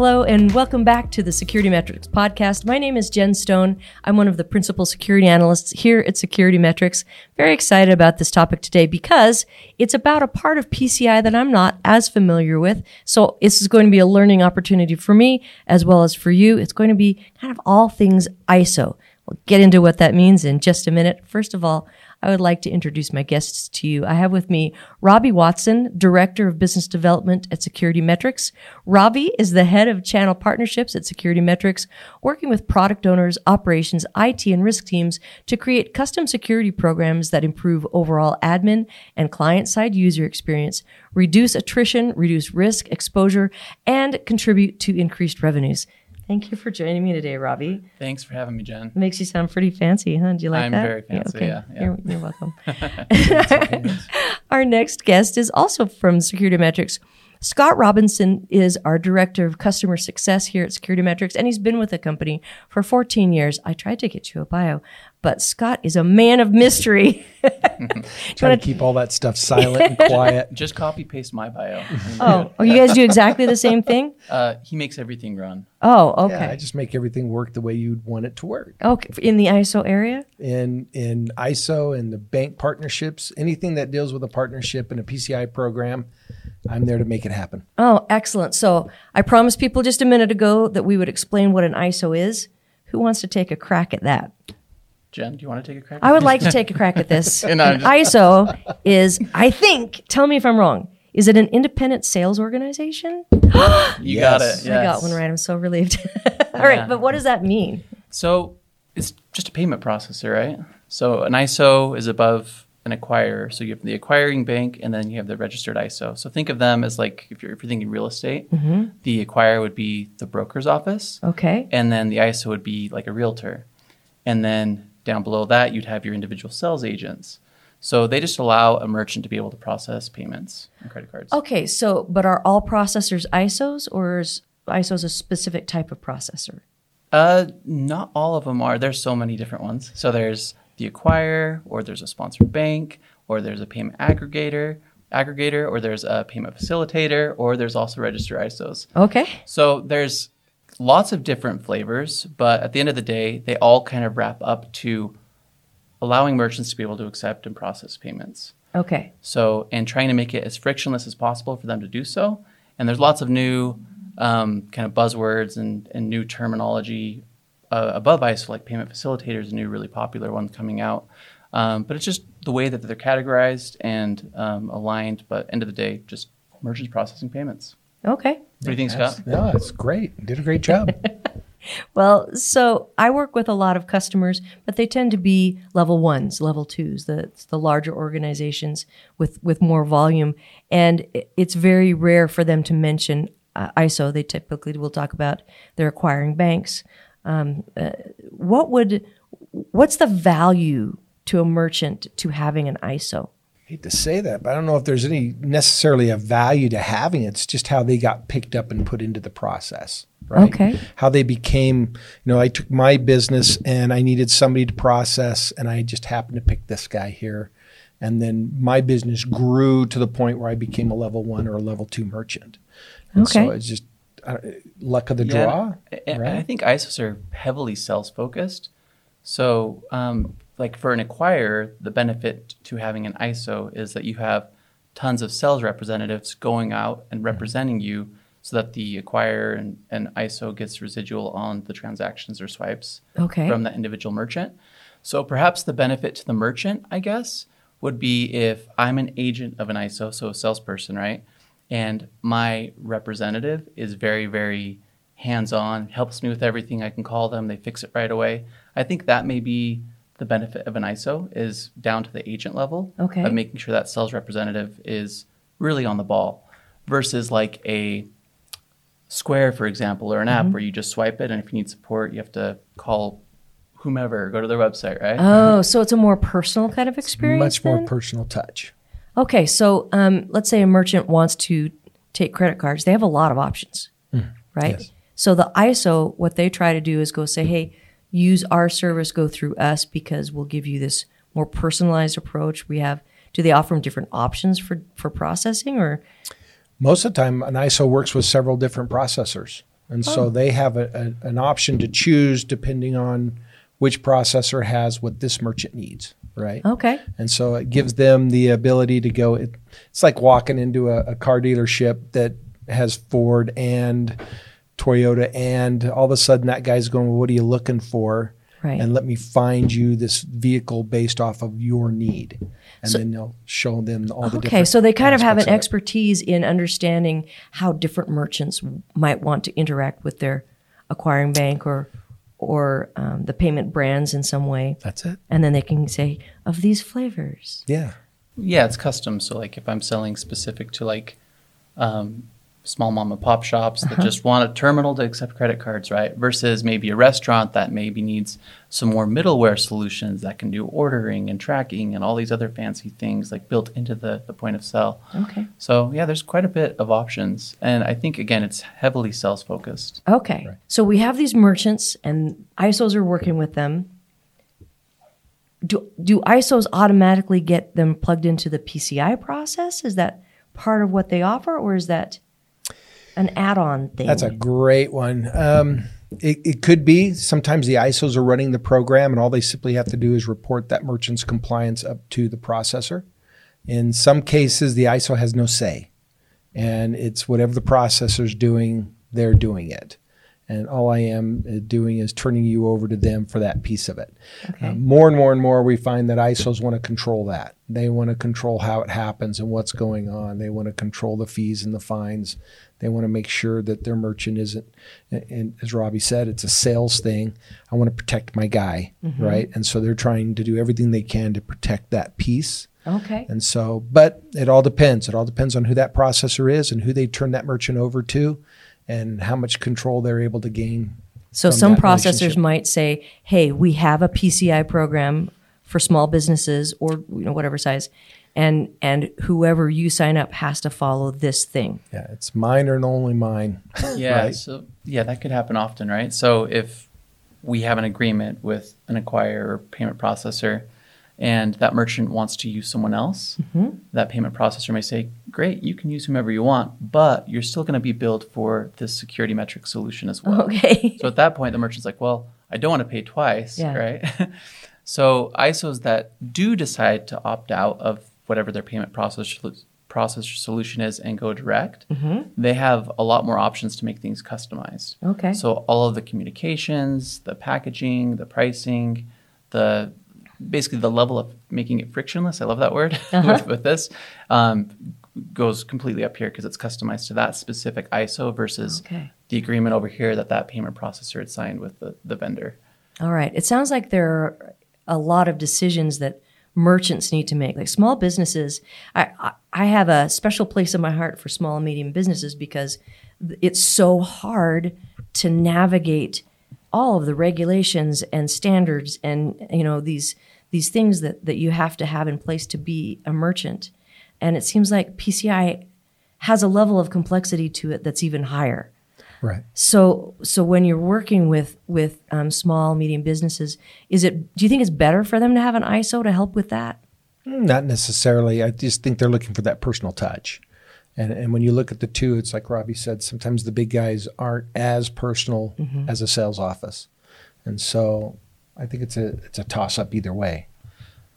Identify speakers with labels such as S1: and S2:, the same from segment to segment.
S1: Hello, and welcome back to the Security Metrics podcast. My name is Jen Stone. I'm one of the principal security analysts here at Security Metrics. Very excited about this topic today because it's about a part of PCI that I'm not as familiar with. So this is going to be a learning opportunity for me as well as for you. It's going to be kind of all things ISO. We'll get into what that means in just a minute. First of all, I would like to introduce my guests to you. I have with me Robbie Watson, Director of Business Development at Security Metrics. Robbie is the head of channel partnerships at Security Metrics, working with product owners, operations, IT, and risk teams to create custom security programs that improve overall admin and client side user experience, reduce attrition, reduce risk exposure, and contribute to increased revenues. Thank you for joining me today, Robbie.
S2: Thanks for having me, Jen.
S1: It makes you sound pretty fancy, huh? Do you like that?
S2: I'm very fancy, yeah, yeah.
S1: You're, you're welcome. our next guest is also from Security Metrics. Scott Robinson is our Director of Customer Success here at Security Metrics, and he's been with the company for 14 years. I tried to get you a bio, but Scott is a man of mystery.
S3: Try to keep all that stuff silent and quiet.
S2: Just copy paste my bio.
S1: oh, oh, you guys do exactly the same thing?
S2: Uh, he makes everything run.
S1: Oh, okay.
S3: Yeah, I just make everything work the way you'd want it to work.
S1: Okay, in the ISO area?
S3: In in ISO and the bank partnerships, anything that deals with a partnership and a PCI program, I'm there to make it happen.
S1: Oh, excellent. So I promised people just a minute ago that we would explain what an ISO is. Who wants to take a crack at that?
S2: Jen, do you want to take a crack? At this?
S1: I would like to take a crack at this.
S2: No, I'm
S1: ISO is, I think, tell me if I'm wrong. Is it an independent sales organization?
S2: You
S3: Yes.
S2: got it.
S1: I got one right. I'm so relieved. All right,
S2: Yeah.
S1: but what does that mean?
S2: So it's just a payment processor, right? So an ISO is above an acquirer. So you have the acquiring bank, and then you have the registered ISO. So think of them as like if you're if you're thinking real estate, mm-hmm. the acquirer would be the broker's office,
S1: Okay.
S2: and then the ISO would be like a realtor, and then down below that you'd have your individual sales agents. So they just allow a merchant to be able to process payments and credit cards.
S1: Okay, so, but are all processors ISOs or is ISOs a specific type of processor?
S2: Uh, not all of them are. There's so many different ones. So there's the acquirer, or there's a sponsored bank, or there's a payment aggregator, aggregator, or there's a payment facilitator, or there's also register ISOs.
S1: Okay.
S2: So there's lots of different flavors, but at the end of the day, they all kind of wrap up to allowing merchants to be able to accept and process payments.
S1: Okay.
S2: So, and trying to make it as frictionless as possible for them to do so. And there's lots of new um, kind of buzzwords and, and new terminology uh, above ISO, like payment facilitators, a new really popular one coming out. Um, but it's just the way that they're categorized and um, aligned. But end of the day, just merchants processing payments.
S1: Okay.
S2: What do you think, Scott?
S3: No, that's great. You did a great job.
S1: Well, so I work with a lot of customers, but they tend to be level ones, level twos, the the larger organizations with with more volume, and it's very rare for them to mention uh, ISO. They typically will talk about their acquiring banks. Um, uh, what would what's the value to a merchant to having an ISO?
S3: Hate to say that, but I don't know if there's any necessarily a value to having it. It's just how they got picked up and put into the process. Right?
S1: Okay.
S3: How they became, you know, I took my business and I needed somebody to process, and I just happened to pick this guy here. And then my business grew to the point where I became a level one or a level two merchant. And So it's just uh, luck of the
S2: Yeah,
S3: draw.
S2: and- and
S3: right?
S2: I think ISOs are heavily sales focused. So, um, like for an acquirer, the benefit to having an ISO is that you have tons of sales representatives going out and mm-hmm. representing you so that the acquirer and, and ISO gets residual on the transactions or swipes
S1: Okay.
S2: from that individual merchant. So perhaps the benefit to the merchant, I guess, would be if I'm an agent of an ISO, so a salesperson, right? And my representative is very, very hands on, helps me with everything. I can call them, they fix it right away. I think that may be the benefit of an ISO is down to the agent level
S1: Okay.
S2: of making sure that sales representative is really on the ball versus like a Square, for example, or an app where you just swipe it, and if you need support, you have to call whomever, go to their website, right?
S1: Oh, so it's a more personal kind of experience.
S3: Much more
S1: then?
S3: personal touch.
S1: Okay, so um, let's say a merchant wants to take credit cards. They have a lot of options, right?
S3: yes.
S1: So the ISO, what they try to do is go say, hey, use our service, go through us because we'll give you this more personalized approach. We have. Do they offer them different options for for processing or?
S3: Most of the time, an ISO works with several different processors, And so oh. they have a, a, an option to choose depending on which processor has what this merchant needs, right?
S1: Okay.
S3: And so it gives them the ability to go. It, it's like walking into a, a car dealership that has Ford and Toyota, and all of a sudden that guy's going, well, "What are you looking for?"
S1: Right.
S3: And let me find you this vehicle based off of your need, and
S1: So-
S3: then they'll show them all the
S1: Okay,
S3: different.
S1: so they kind of have an
S3: of
S1: expertise in understanding how different merchants might want to interact with their acquiring bank or or um, the payment brands in some way,
S3: That's it.
S1: and then they can say of these flavors.
S3: Yeah.
S2: Yeah, it's custom. So like if I'm selling specific to like um, small mom and pop shops that uh-huh. just want a terminal to accept credit cards, right? Versus maybe a restaurant that maybe needs some more middleware solutions that can do ordering and tracking and all these other fancy things like built into the, the point of sale.
S1: Okay.
S2: So yeah, there's quite a bit of options. And I think again it's heavily sales focused.
S1: Okay. So we have these merchants and ISOs are working with them. Do do ISOs automatically get them plugged into the PCI process? Is that part of what they offer or is that an add-on thing?
S3: That's a great one. Um, it, it could be. Sometimes the ISOs are running the program, and all they simply have to do is report that merchant's compliance up to the processor. In some cases, the ISO has no say, and it's whatever the processor's doing, they're doing it. And all I am uh, doing is turning you over to them for that piece of it.
S1: Okay.
S3: Uh, more and more and more, we find that ISOs want to control that. They want to control how it happens and what's going on. They want to control the fees and the fines. They want to make sure that their merchant isn't, and- as Robbie said, it's a sales thing. I want to protect my guy, mm-hmm. right? And so they're trying to do everything they can to protect that piece.
S1: Okay.
S3: And so, but it all depends. It all depends on who that processor is and who they turn that merchant over to and how much control they're able to gain.
S1: So some processors might say, "Hey, we have a PCI program for small businesses or you know whatever size, and and whoever you sign up has to follow this thing."
S3: Yeah, it's mine and only mine.
S2: Yeah.
S3: Right.
S2: So yeah, that could happen often, right? So if we have an agreement with an acquirer payment processor, and that merchant wants to use someone else, mm-hmm. that payment processor may say, "Great, you can use whomever you want, but you're still going to be billed for this security metric solution as well."
S1: Okay.
S2: So at that point, the merchant's like, "Well, I don't want to pay twice,
S1: Yeah.
S2: right?" so ISOs that do decide to opt out of whatever their payment process processor solution is and go direct, they have a lot more options to make things customized.
S1: Okay.
S2: So all of the communications, the packaging, the pricing, the basically the level of making it frictionless. I love that word with, with this. Um, goes completely up here because it's customized to that specific ISO versus
S1: Okay.
S2: the agreement over here that that payment processor had signed with the, the vendor.
S1: All right. It sounds like there are a lot of decisions that merchants need to make. Like small businesses, I, I, have a special place in my heart for small and medium businesses because it's so hard to navigate all of the regulations and standards and you know these these things that, that you have to have in place to be a merchant. And it seems like PCI has a level of complexity to it that's even higher.
S3: Right.
S1: So, so when you're working with with um, small medium businesses, is it? Do you think it's better for them to have an ISO to help with that?
S3: Not necessarily. I just think they're looking for that personal touch. And, and when you look at the two, it's like Robbie said, sometimes the big guys aren't as personal as a sales office. And so I think it's a it's a toss up either way.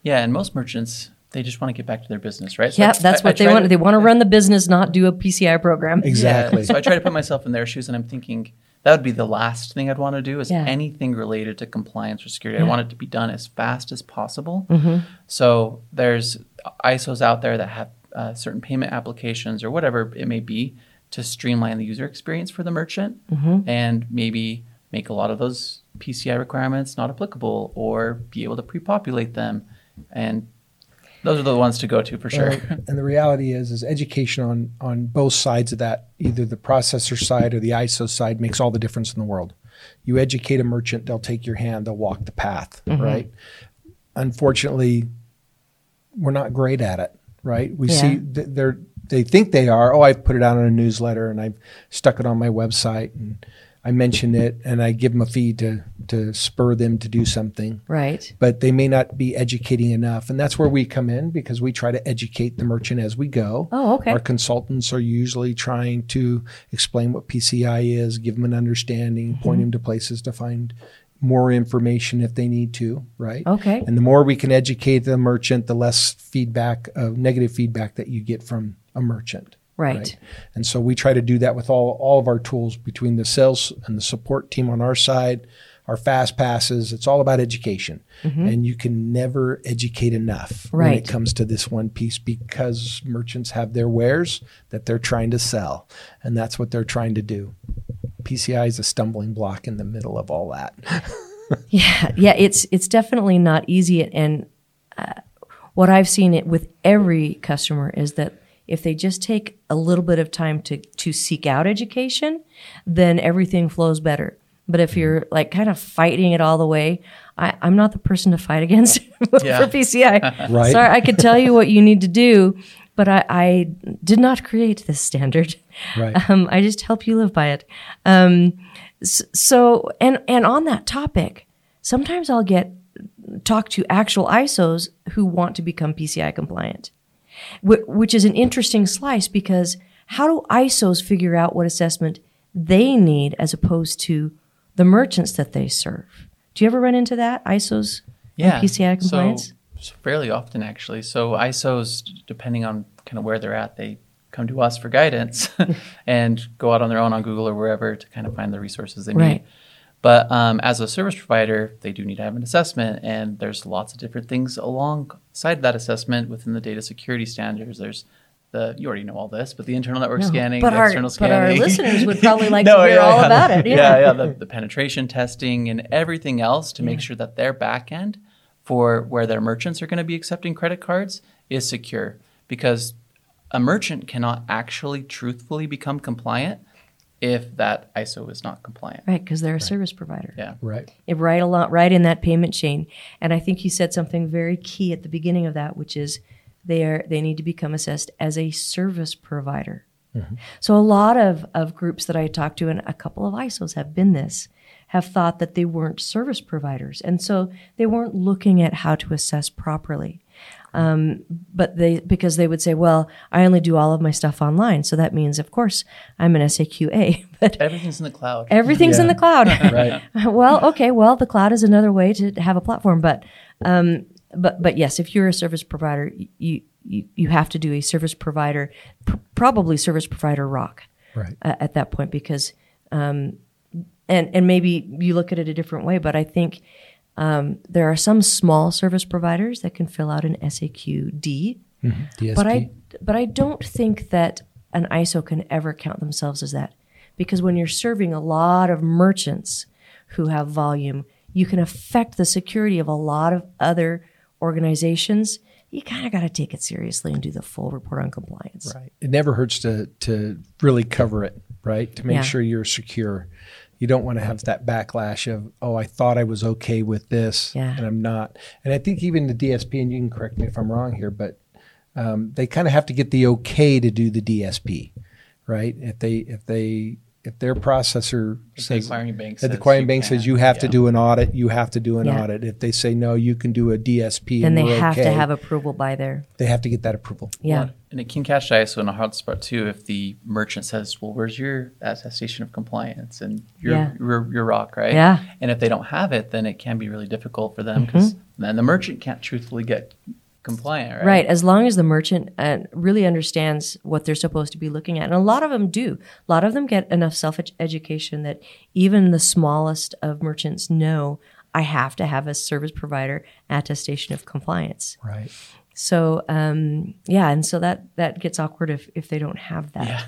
S2: Yeah, and most merchants they just want to get back to their business, right?
S1: Yeah,
S2: I-
S1: that's
S2: I- I
S1: what they want.
S2: to-
S1: they want to run the business, not do a PCI program.
S3: Exactly.
S2: Yeah, so I try to put myself in their shoes, and I'm thinking that would be the last thing I'd want to do is
S1: Yeah.
S2: anything related to compliance or security.
S1: Yeah.
S2: I want it to be done as fast as possible.
S1: Mm-hmm.
S2: So there's ISOs out there that have uh, certain payment applications or whatever it may be to streamline the user experience for the merchant,
S1: Mm-hmm.
S2: and maybe make a lot of those PCI requirements not applicable, or be able to pre-populate them, and those are the ones to go to for sure.
S3: Well, and the reality is, is education on on both sides of that, either the processor side or the ISO side, makes all the difference in the world. You educate a merchant, they'll take your hand, they'll walk the path, mm-hmm. right? Unfortunately, we're not great at it, right? We
S1: Yeah.
S3: see th- they're they think they are. Oh, I've put it out on a newsletter and I've stuck it on my website, and I mention it and I give them a fee to to spur them to do something.
S1: Right.
S3: But they may not be educating enough, and that's where we come in because we try to educate the merchant as we go.
S1: Oh, okay.
S3: Our consultants are usually trying to explain what PCI is, give them an understanding, point
S1: Mm-hmm.
S3: them to places to find more information if they need to, right?
S1: Okay.
S3: And the more we can educate the merchant, the less feedback, uh, negative feedback that you get from a merchant.
S1: Right.
S3: And so we try to do that with all, all of our tools between the sales and the support team on our side, our fast passes. It's all about education. And you can never educate enough when it comes to this one piece because merchants have their wares that they're trying to sell. And that's what they're trying to do. PCI is a stumbling block in the middle of all that.
S1: Yeah, yeah, it's it's definitely not easy. And uh, what I've seen it with every customer is that if they just take a little bit of time to to seek out education, then everything flows better. But if you're like kind of fighting it all the way, I, I'm not the person to fight against
S2: Yeah.
S1: for PCI.
S3: Right.
S1: Sorry, I could tell you what you need to do, but I, I did not create this standard.
S3: Right.
S1: Um, I just help you live by it. Um, so, and and on that topic, sometimes I'll get talk to actual ISOs who want to become PCI compliant, wh- which is an interesting slice because how do ISOs figure out what assessment they need as opposed to the merchants that they serve? Do you ever run into that ISOs
S2: yeah.
S1: PCI compliance?
S2: So fairly often, actually. So ISOs, depending on kind of where they're at, they come to us for guidance and go out on their own on Google or wherever to kind of find the resources they
S1: Right.
S2: need. But um, as a service provider, they do need to have an assessment, and there's lots of different things alongside that assessment within the data security standards. There's the you already know all this, but the internal network
S1: No,
S2: scanning, the
S1: our-
S2: external
S1: but our listeners would probably like to hear all about it, yeah.
S2: yeah, yeah. The, the penetration testing and everything else to make sure that their back end for where their merchants are going to be accepting credit cards is secure because a merchant cannot actually truthfully become compliant if that ISO is not compliant.
S1: Right, because they're a service provider.
S2: Yeah.
S3: Right.
S1: it right a lot right in that payment chain and i think you said something very key at the beginning of that which is they are they need to become assessed as a service provider mm-hmm. so a lot of of groups that i talked to and a couple of isos have been this have thought that they weren't service providers and so they weren't looking at how to assess properly um, but they because they would say well i only do all of my stuff online so that means of course i'm an saqa but
S2: Everything's in the cloud.
S1: everything's in the cloud
S3: Right.
S1: well, okay. Well, the cloud is another way to have a platform, but um, but but yes, if you're a service provider, you you, you have to do a service provider, pr- probably service provider ROC
S3: Right.
S1: uh, at that point because um, and and maybe you look at it a different way, but I think um, there are some small service providers that can fill out an SAQD,
S3: DSP.
S1: but I but I don't think that an ISO can ever count themselves as that because when you're serving a lot of merchants who have volume, you can affect the security of a lot of other organizations. You kind of got to take it seriously and do the full report on compliance.
S3: Right. It never hurts to to really cover it, right? To make
S1: Yeah.
S3: sure you're secure. You don't want to have that backlash of, oh, I thought I was okay with this,
S1: Yeah.
S3: and I'm not. And I think even the DSP, and you can correct me if I'm wrong here, but um, they kind of have to get the okay to do the DSP, right? If they if they if their processor
S2: If the
S3: says
S2: acquiring bank
S3: if the
S2: says
S3: acquiring
S2: you
S3: bank says you have to do an audit, you have to do an
S1: Yeah.
S3: audit. If they say no, you can do a DSP.
S1: Then
S3: and
S1: they
S3: we're
S1: have to have approval by their
S3: they have to get that approval.
S1: yeah.
S2: Well, and it can catch the ISO in a hard spot too if the merchant says, "Well, where's your attestation of compliance and your
S1: Yeah.
S2: your, your ROC, right?"
S1: Yeah. Mm-hmm.
S2: And if they don't have it, then it can be really difficult for them because then the merchant can't truthfully get compliant, right?
S1: Right. As long as the merchant uh, really understands what they're supposed to be looking at. And a lot of them do. A lot of them get enough self education that even the smallest of merchants know I have to have a service provider attestation of compliance.
S3: Right.
S1: So, um, yeah. And so that, that gets awkward if, if they don't have that.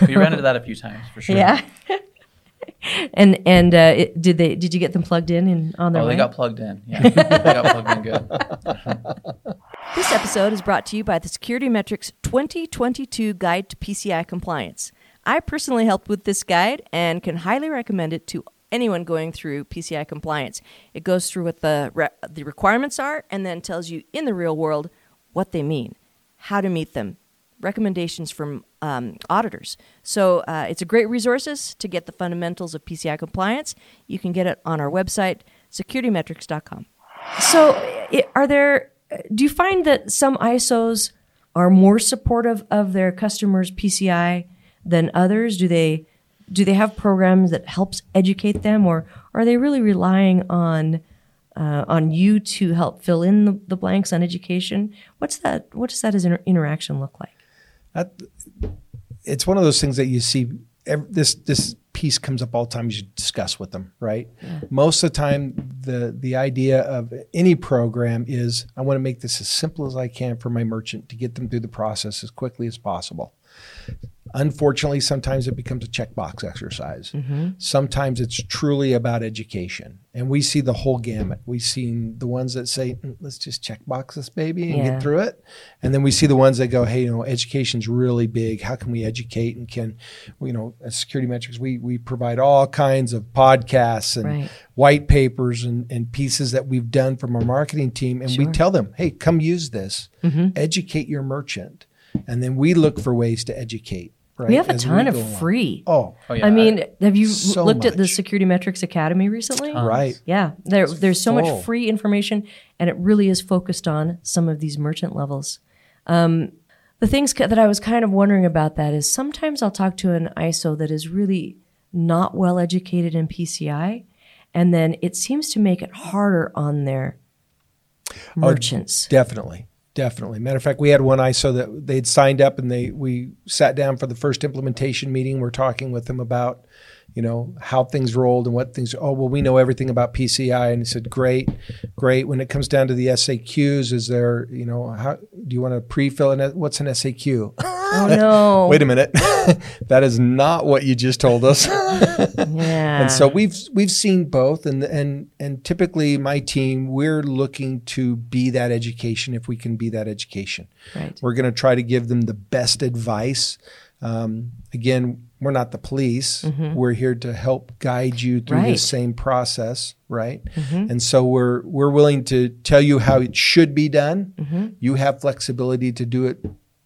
S2: we ran into that a few times for sure.
S1: Yeah. and, and, uh, it, did they, did you get them plugged in and on their
S2: Oh,
S1: way?
S2: they got plugged in. Yeah, they got plugged in good.
S1: This episode is brought to you by the Security Metrics 2022 Guide to PCI Compliance. I personally helped with this guide and can highly recommend it to anyone going through PCI compliance. It goes through what the re- the requirements are and then tells you in the real world what they mean, how to meet them, recommendations from um, auditors. So uh, it's a great resources to get the fundamentals of PCI compliance. You can get it on our website, securitymetrics.com. So, are there? Do you find that some ISOs are more supportive of their customers' PCI than others? Do they do they have programs that helps educate them, or are they really relying on uh, on you to help fill in the, the, blanks on education? What's that? What does that as inter- interaction look like?
S3: That, it's one of those things that you see. Every, this this piece comes up all the time. You should discuss with them, right? Yeah. Most of the time, the the idea of any program is I want to make this as simple as I can for my merchant to get them through the process as quickly as possible. Unfortunately, sometimes it becomes a checkbox exercise. Mm-hmm. Sometimes it's truly about education. And we see the whole gamut. We've seen the ones that say, mm, let's just checkbox this baby and yeah. get through it. And then we see the ones that go, hey, you know, education's really big. How can we educate and can, you know, as Security Metrics, we, we provide all kinds of podcasts and right. white papers and, and pieces that we've done from our marketing team. And sure. we tell them, hey, come use this, mm-hmm. educate your merchant. And then we look for ways to educate
S1: Right, we have a ton of free.
S3: Oh, oh
S1: yeah. I mean, have you so looked much. at the Security Metrics Academy recently?
S3: Tons. Right.
S1: Yeah, there, there's so much free information, and it really is focused on some of these merchant levels. Um, the things that I was kind of wondering about that is sometimes I'll talk to an ISO that is really not well educated in PCI, and then it seems to make it harder on their oh, merchants.
S3: Oh, definitely. Definitely. Matter of fact, we had one ISO that they'd signed up and they we sat down for the first implementation meeting. We're talking with them about you know, how things rolled and what things, oh, well, we know everything about PCI. And he said, great, great. When it comes down to the SAQs, is there, you know, how do you want to pre-fill it? What's an SAQ?
S1: Oh, no.
S3: Wait a minute. that is not what you just told us.
S1: yeah.
S3: And so we've, we've seen both. And, and, and typically my team, we're looking to be that education if we can be that education.
S1: Right.
S3: We're going to try to give them the best advice. Um, again, we're not the police. Mm-hmm. We're here to help guide you through right. the same process, right? Mm-hmm. And so we're we're willing to tell you how it should be done. Mm-hmm. You have flexibility to do it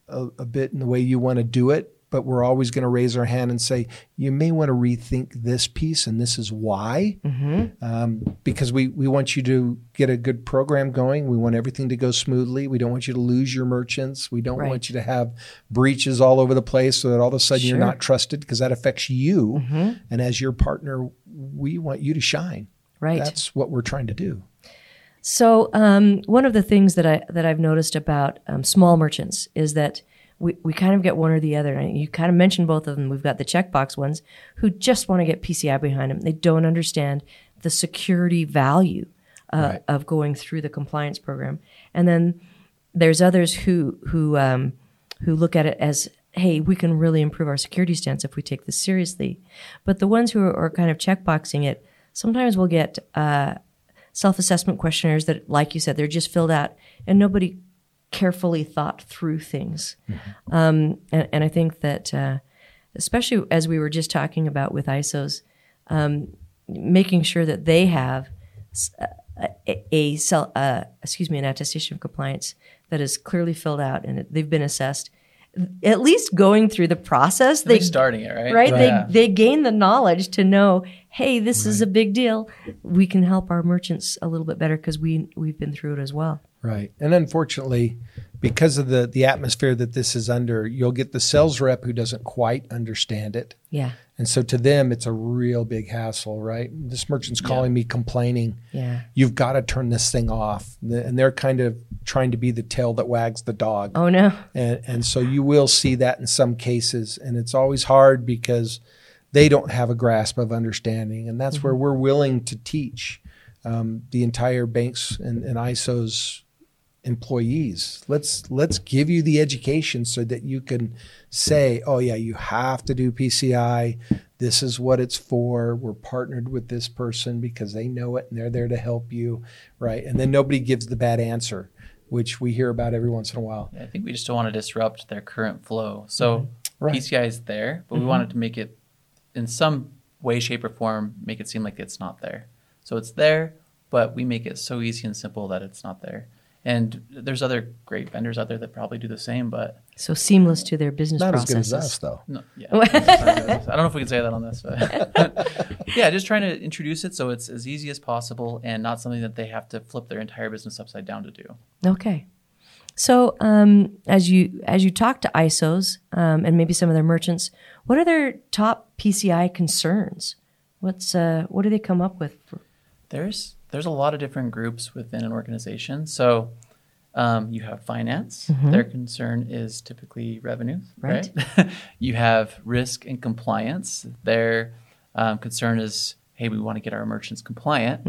S3: a, a bit in the way you want to do it, but we're always going to raise our hand and say, you may want to rethink this piece, and this is why. Mm-hmm. Um, because we, we want you to get a good program going. We want everything to go smoothly. We don't want you to lose your merchants. We don't right. want you to have breaches all over the place so that all of a sudden sure. you're not trusted because that affects you. Mm-hmm. And as your partner, we want you to shine.
S1: Right.
S3: That's what we're trying to do.
S1: So um, one of the things that I that I've noticed about um, small merchants is that we, we kind of get one or the other. And you kind of mentioned both of them. We've got the checkbox ones who just want to get PCI behind them. They don't understand the security value uh, right. of going through the compliance program. And then there's others who who um, who look at it as, hey, we can really improve our security stance if we take this seriously. But the ones who are, are kind of checkboxing it, sometimes we'll get uh, self-assessment questionnaires that, like you said, they're just filled out, and nobody carefully thought through things. Mm-hmm. Um, and, and, I think that, uh, especially as we were just talking about with ISOs, um, making sure that they have a, a, a uh, excuse me, an attestation of compliance that is clearly filled out and they've been assessed. At least going through the process,
S2: they starting it right.
S1: Right, they they gain the knowledge to know, hey, this right. is a big deal. We can help our merchants a little bit better because we we've been through it as well.
S3: Right. And unfortunately, because of the the atmosphere that this is under, you'll get the sales rep who doesn't quite understand it.
S1: Yeah.
S3: And so to them it's a real big hassle, right? This merchant's calling yeah. me complaining.
S1: Yeah.
S3: You've got to turn this thing off. And they're kind of trying to be the tail that wags the dog.
S1: Oh no.
S3: And and so you will see that in some cases and it's always hard because they don't have a grasp of understanding and that's mm-hmm. where we're willing to teach um, the entire banks and, and ISOs employees. Let's let's give you the education so that you can say, "Oh yeah, you have to do PCI. This is what it's for. We're partnered with this person because they know it and they're there to help you." Right? And then nobody gives the bad answer, which we hear about every once in a while.
S2: I think we just don't want to disrupt their current flow. So mm-hmm. right. PCI is there, but mm-hmm. we wanted to make it in some way shape or form make it seem like it's not there. So it's there, but we make it so easy and simple that it's not there And there's other great vendors out there that probably do the same, but
S1: So seamless to their business
S3: Not as
S1: processes.
S3: good as us, though.
S2: no, yeah. I don't know if we can say that on this, but yeah, just trying to introduce it so it's as easy as possible and not something that they have to flip their entire business upside down to do.
S1: Okay. So um, as you as you talk to ISOs um, and maybe some of their merchants, what are their top PCI concerns? What's uh, what do they come up with? For,
S2: There's there's a lot of different groups within an organization. So um, you have finance. Their concern is typically revenue,
S1: Right.
S2: right? you have risk and compliance. Their um, concern is, hey, we want to get our merchants compliant.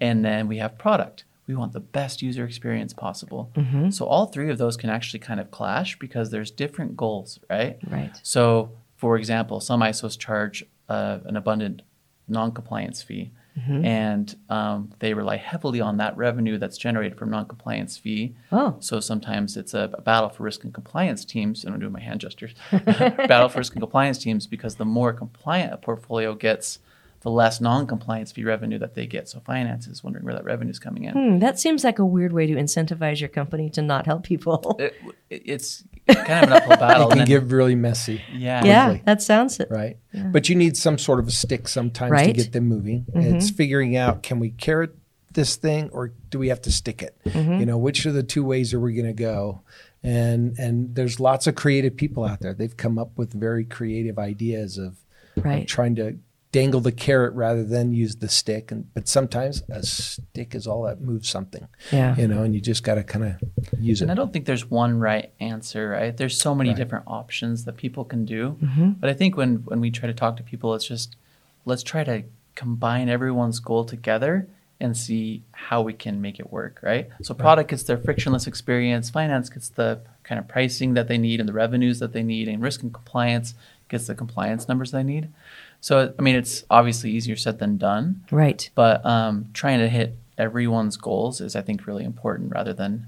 S2: And then we have product. We want the best user experience possible. So all three of those can actually kind of clash because there's different goals, right?
S1: Right.
S2: So, for example, some ISOs charge uh, an abundant non-compliance fee, and um, they rely heavily on that revenue that's generated from non-compliance fee.
S1: Oh.
S2: So sometimes it's a, a battle for risk and compliance teams, and I'm doing my hand gestures. battle for risk and compliance teams because the more compliant a portfolio gets, the less non-compliance fee revenue that they get. So finance is wondering where that revenue is coming in.
S1: Hmm, that seems like a weird way to incentivize your company to not help people.
S2: It- it's kind of an uphill battle.
S3: It can
S2: then-
S3: get really messy,
S2: yeah,
S1: yeah, that sounds it.
S3: right? But you need some sort of a stick sometimes to
S1: Right. Mm-hmm.
S3: get them moving. It's figuring out can we carrot this thing or do we have to stick it?
S1: Mm-hmm.
S3: You know, which of the two ways are we going to go? And and there's lots of creative people out there. They've come up with very creative ideas of, of
S1: Right.
S3: trying to dangle the carrot rather than use the stick. And but sometimes a stick is all that moves something.
S1: Yeah.
S3: You know, and you just got to kind of use it.
S2: And I don't think there's one right answer, right? There's so many
S3: Right.
S2: different options that people can do.
S1: Mm-hmm.
S2: But I think when when we try to talk to people, it's just let's try to combine everyone's goal together and see how we can make it work, right? So product gets their frictionless experience, finance gets the kind of pricing that they need and the revenues that they need, and risk and compliance gets the compliance numbers they need. So I mean, it's obviously easier said than done,
S1: Right.
S2: but um, trying to hit everyone's goals is, I think, really important rather than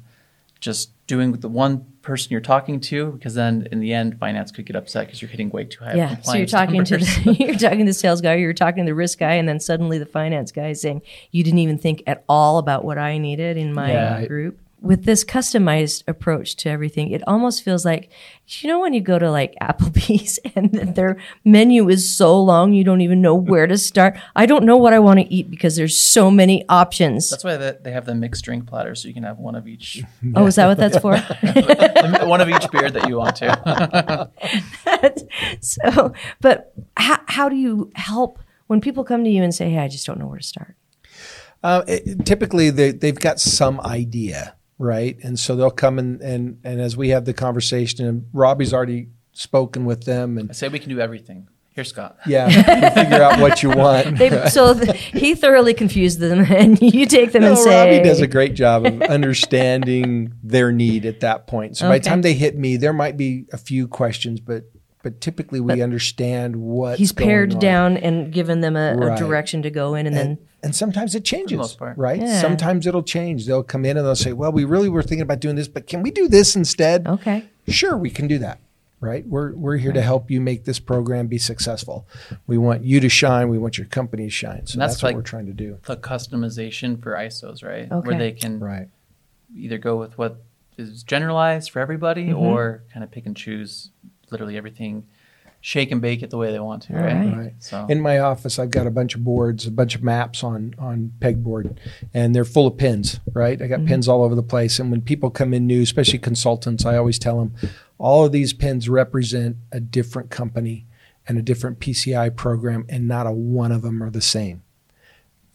S2: just doing with the one person you're talking to, because then in the end, finance could get upset because you're hitting way too high. of
S1: Yeah. So you're talking to the you're talking to the sales guy, you're talking to the risk guy, and then suddenly the finance guy is saying, You didn't even think at all about what I needed in my
S2: Yeah.
S1: group. With this customized approach to everything, it almost feels like you know when you go to like Applebee's and their menu is so long you don't even know where to start. I don't know what I want to eat because there's so many options.
S2: That's why they they have the mixed drink platter, so you can have one of each,
S1: Oh, is that what that's for?
S2: one of each beer that you want to.
S1: so, but how, how do you help when people come to you and say, "Hey, I just don't know where to start"?
S3: Uh, it, typically, they, they've got some idea, right? And so they'll come and and and as we have the conversation, and Robbie's already spoken with them, and
S2: I
S3: and
S2: say we can do everything. Here, Scott.
S3: yeah, you figure out what you want.
S1: They, so th- he thoroughly confused them, and you take them
S3: No,
S1: and say,
S3: Robbie does a great job of understanding their need at that point. So by the time they hit me, there might be a few questions, but but typically we understand what
S1: He's pared down and given them a, a direction to go in, and, then
S3: and sometimes it changes,
S2: most part.
S3: right?
S1: Yeah.
S3: Sometimes it'll change. They'll come in and they'll say, "Well, we really were thinking about doing this, but can we do this instead?"
S1: okay,
S3: Sure, we can do that. Right? We're we're here to help you make this program be successful. We want you to shine. We want your company to shine. So
S2: that's
S3: that's, what
S2: like-
S3: we're trying to do.
S2: The customization for ISOs, right?
S1: Okay.
S2: Where they can
S3: Right.
S2: either go with what is generalized for everybody
S1: Mm-hmm.
S2: or kind of pick and choose literally everything, shake and bake it the way they want to, right?
S1: Right.
S3: Right.
S2: So
S3: In my office, I've got a bunch of boards, a bunch of maps on on pegboard, and they're full of pins. Right, I got mm-hmm. pins all over the place. And when people come in new, especially consultants, I always tell them, all of these pins represent a different company and a different PCI program, and not a one of them are the same.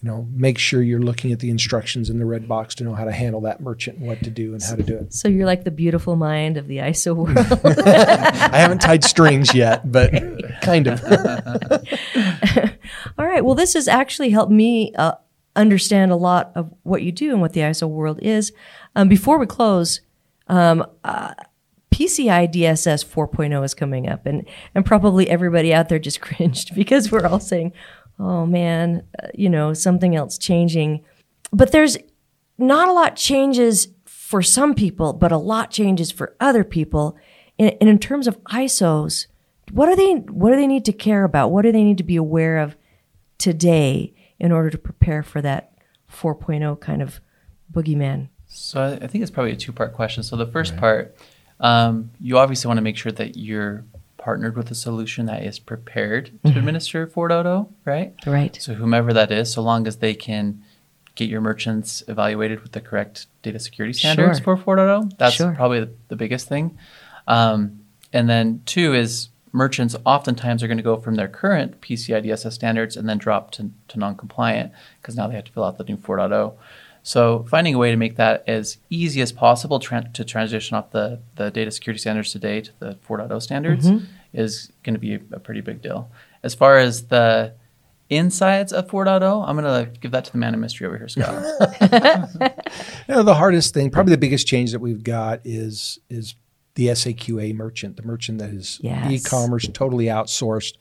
S3: You know, make sure you're looking at the instructions in the red box to know how to handle that merchant and what to do and how to do it.
S1: so you're like the beautiful mind of the ISO world.
S3: I haven't tied strings yet, but kind of.
S1: All right. Well, this has actually helped me uh, understand a lot of what you do and what the ISO world is. Um, before we close, um, uh, PCI DSS 4.0 is coming up, and and probably everybody out there just cringed because we're all saying, "Oh man, uh, you know, something else changing." But there's not a lot changes for some people, but a lot changes for other people. And, and in terms of ISOs, what are they what do they need to care about? What do they need to be aware of today in order to prepare for that 4.0 kind of boogeyman?
S2: So I, I think it's probably a two-part question. So the first part, um, you obviously want to make sure that you're partnered with a solution that is prepared to
S1: Mm-hmm.
S2: administer 4.0, right?
S1: Right.
S2: So whomever that is, so long as they can get your merchants evaluated with the correct data security standards
S1: Sure.
S2: for 4.0, that's
S1: Sure.
S2: probably the, the biggest thing. Um, and then two is merchants oftentimes are going to go from their current PCI DSS standards and then drop to, to non-compliant because now they have to fill out the new 4.0. So finding a way to make that as easy as possible tran to transition off the, the data security standards today to the 4.0 standards mm-hmm. is going to be a, a pretty big deal. As far as the insides of 4.0, I'm going to give that to the man of mystery over here, Scott.
S3: You know, the hardest thing, probably the biggest change that we've got is is the SAQA merchant, the merchant that is
S1: Yes.
S3: e-commerce totally outsourced.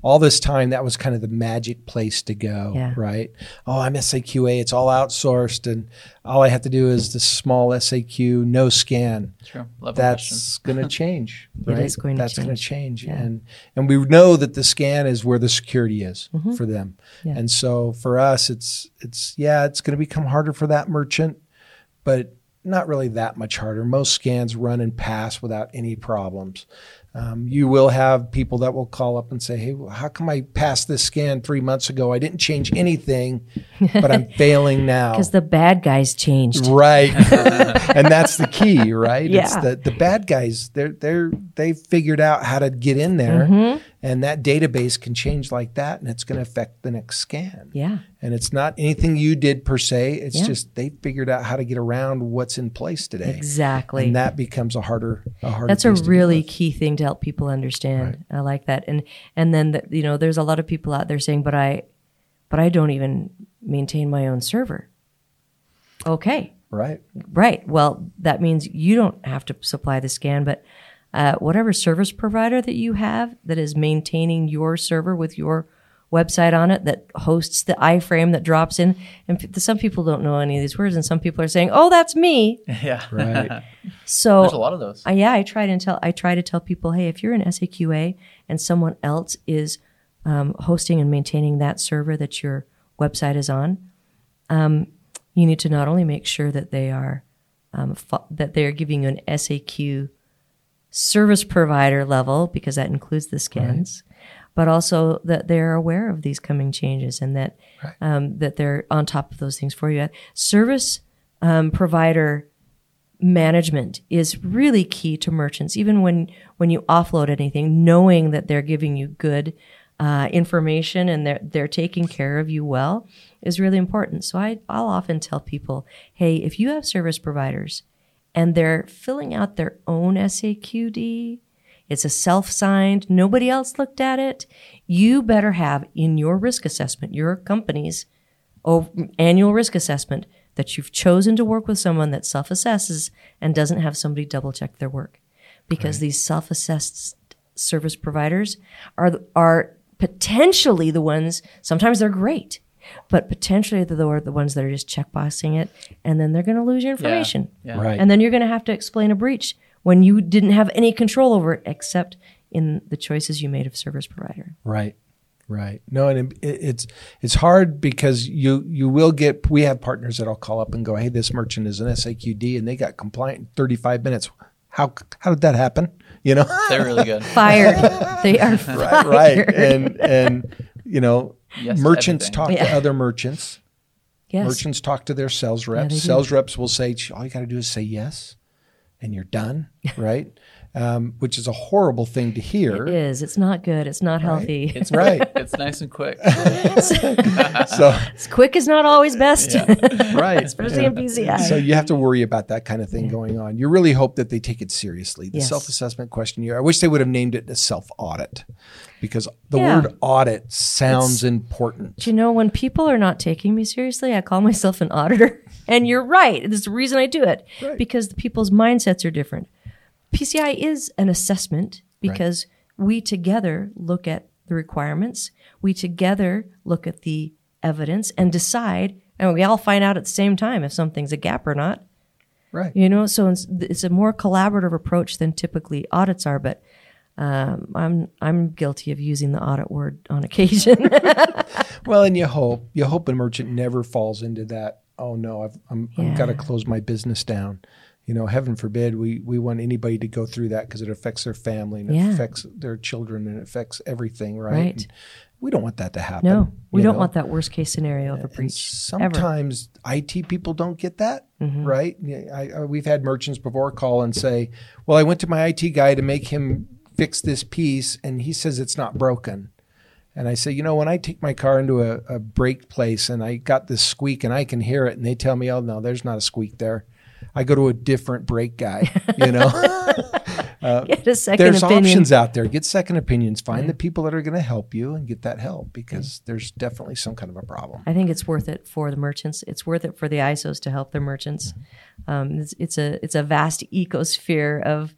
S3: All this time, that was kind of the magic place to go,
S1: Yeah.
S3: right? Oh, I'm SAQA, it's all outsourced, and all I have to do is the small SAQ, no scan.
S2: Sure. Love.
S3: That's going to change. Right?
S1: is going to
S3: That's going to
S1: change.
S3: change,
S1: Yeah.
S3: and and we know that the scan is where the security is for them.
S1: Mm-hmm. Yeah.
S3: And so for us, it's it's yeah, it's going to become harder for that merchant, but not really that much harder. Most scans run and pass without any problems. Um, you will have people that will call up and say, "Hey, well, how come I passed this scan three months ago? I didn't change anything, but I'm failing now."
S1: Because the bad guys changed.
S3: Right. and that's the key, right? It's
S1: Yeah.
S3: the, the bad guys, they're they're they've figured out how to get in there
S1: Mm-hmm.
S3: And that database can change like that and it's gonna affect the next scan.
S1: Yeah.
S3: And it's not anything you did per se. It's
S1: Yeah.
S3: just they figured out how to get around what's in place today.
S1: Exactly.
S3: And that becomes a harder a harder
S1: That's a
S3: to
S1: really key thing to help people understand. I like that. And and then the, you know, there's a lot of people out there saying, "But I, but I don't even maintain my own server." Okay,
S3: right.
S1: right. Well, that means you don't have to supply the scan, but uh, whatever service provider that you have that is maintaining your server with your website on it that hosts the iframe that drops in and p- some people don't know any of these words and some people are saying oh that's me
S2: yeah.
S3: Right.
S1: so
S2: There's a lot of those.
S1: uh, yeah, I try to tell I try to tell people, hey, if you're an SAQA and someone else is um, hosting and maintaining that server that your website is on, um, you need to not only make sure that they are um, fo- that they are giving you an SAQ service provider level because that includes the scans, but also that they're aware of these coming changes and that um, that they're on top of those things for you. Service um, provider management is really key to merchants. Even when when you offload anything knowing that they're giving you good uh, information and they're they're taking care of you well is really important. So I, i'll often tell people hey if you have service providers and they're filling out their own saqd it's a self-signed nobody else looked at it. You better have in your risk assessment your company's annual risk assessment that you've chosen to work with someone that self assesses and doesn't have somebody double check their work. Because these self assessed service providers are, are potentially the ones, sometimes they're great, but potentially they're the ones that are just checkboxing it and then they're going to lose your information.
S2: Yeah.
S3: Right.
S1: And then you're going to have to explain a breach when you didn't have any control over it except in the choices you made of service provider.
S3: Right. Right. No, and it, it's it's hard because you you will get. We have partners that I'll call up and go, "Hey, this merchant is an SAQD, and they got compliant in 35 minutes. How how did that happen? You know,
S2: They're really good.
S1: Fired. they are fired.
S3: right, right. And and you know,
S2: Yes
S3: merchants
S2: everything.
S3: talk
S1: Yeah.
S3: to other merchants.
S1: Yes.
S3: Merchants talk to their sales reps.
S1: they do.
S3: sales reps will say, "All you got to do is say yes, and you're done." Right. Um, which is a horrible thing to hear.
S1: It is. It's not good. It's not healthy.
S2: It's
S3: Right.
S2: It's nice and quick.
S3: So
S1: It's quick is not always best.
S3: right.
S1: Especially in PCI.
S3: So you have to worry about that kind of thing going on. You really hope that they take it seriously. The
S1: Yes.
S3: self-assessment questionnaire. I wish they would have named it a self-audit because the
S1: Yeah.
S3: word audit sounds important.
S1: Do you know when people are not taking me seriously, I call myself an auditor. And you're right. There's the reason I do it
S3: Right.
S1: because the people's mindsets are different. PCI is an assessment because we together look at the requirements, we together look at the evidence and decide, and we all find out at the same time if something's a gap or not.
S3: Right.
S1: You know, so it's, it's a more collaborative approach than typically audits are. But um, I'm I'm guilty of using the audit word on occasion.
S3: Well, and you hope you hope a merchant never falls into that oh no, I've I'm, I've got to close my business down. You know, heaven forbid we we want anybody to go through that because it affects their family and
S1: Yeah.
S3: it affects their children and it affects everything, right?
S1: Right.
S3: And we don't want that to happen.
S1: No, we don't
S3: know?
S1: want that worst case scenario of a breach. ever.
S3: sometimes IT people don't get that,
S1: Mm-hmm.
S3: right? I, I, we've had merchants before call and say, "Well, I went to my IT guy to make him fix this piece, and he says it's not broken." And I say, you know, when I take my car into a, a brake place and I got this squeak and I can hear it, and they tell me, "Oh no, there's not a squeak there," I go to a different brake guy. You know,
S1: Get a second
S3: there's
S1: opinion.
S3: options out there. Get second opinions. Find the people that are going to help you and get that help because there's definitely some kind of a problem.
S1: I think it's worth it for the merchants. It's worth it for the ISOs to help their merchants.
S3: Mm-hmm.
S1: Um, it's, it's a it's a vast ecosphere of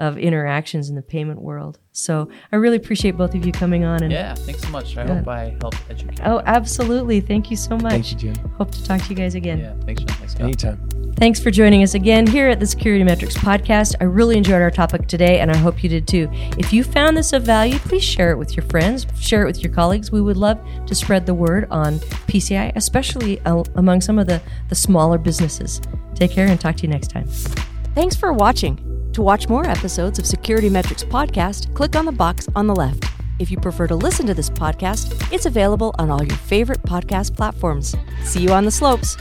S1: of interactions in the payment world. So I really appreciate both of you coming on. And
S2: Yeah, thanks so much. I hope I helped educate.
S1: oh, absolutely! Thank you so much.
S3: Thank you, Jen.
S1: Hope to talk to you guys again.
S2: Yeah, thanks, John. Thanks, Scott.
S3: Anytime.
S1: Thanks for joining us again here at the SecurityMetrics Podcast. I really enjoyed our topic today, and I hope you did too. If you found this of value, please share it with your friends, share it with your colleagues. We would love to spread the word on PCI, especially uh, among some of the, the smaller businesses. Take care and talk to you next time. Thanks for watching. To watch more episodes of SecurityMetrics Podcast, click on the box on the left. If you prefer to listen to this podcast, it's available on all your favorite podcast platforms. See you on the slopes.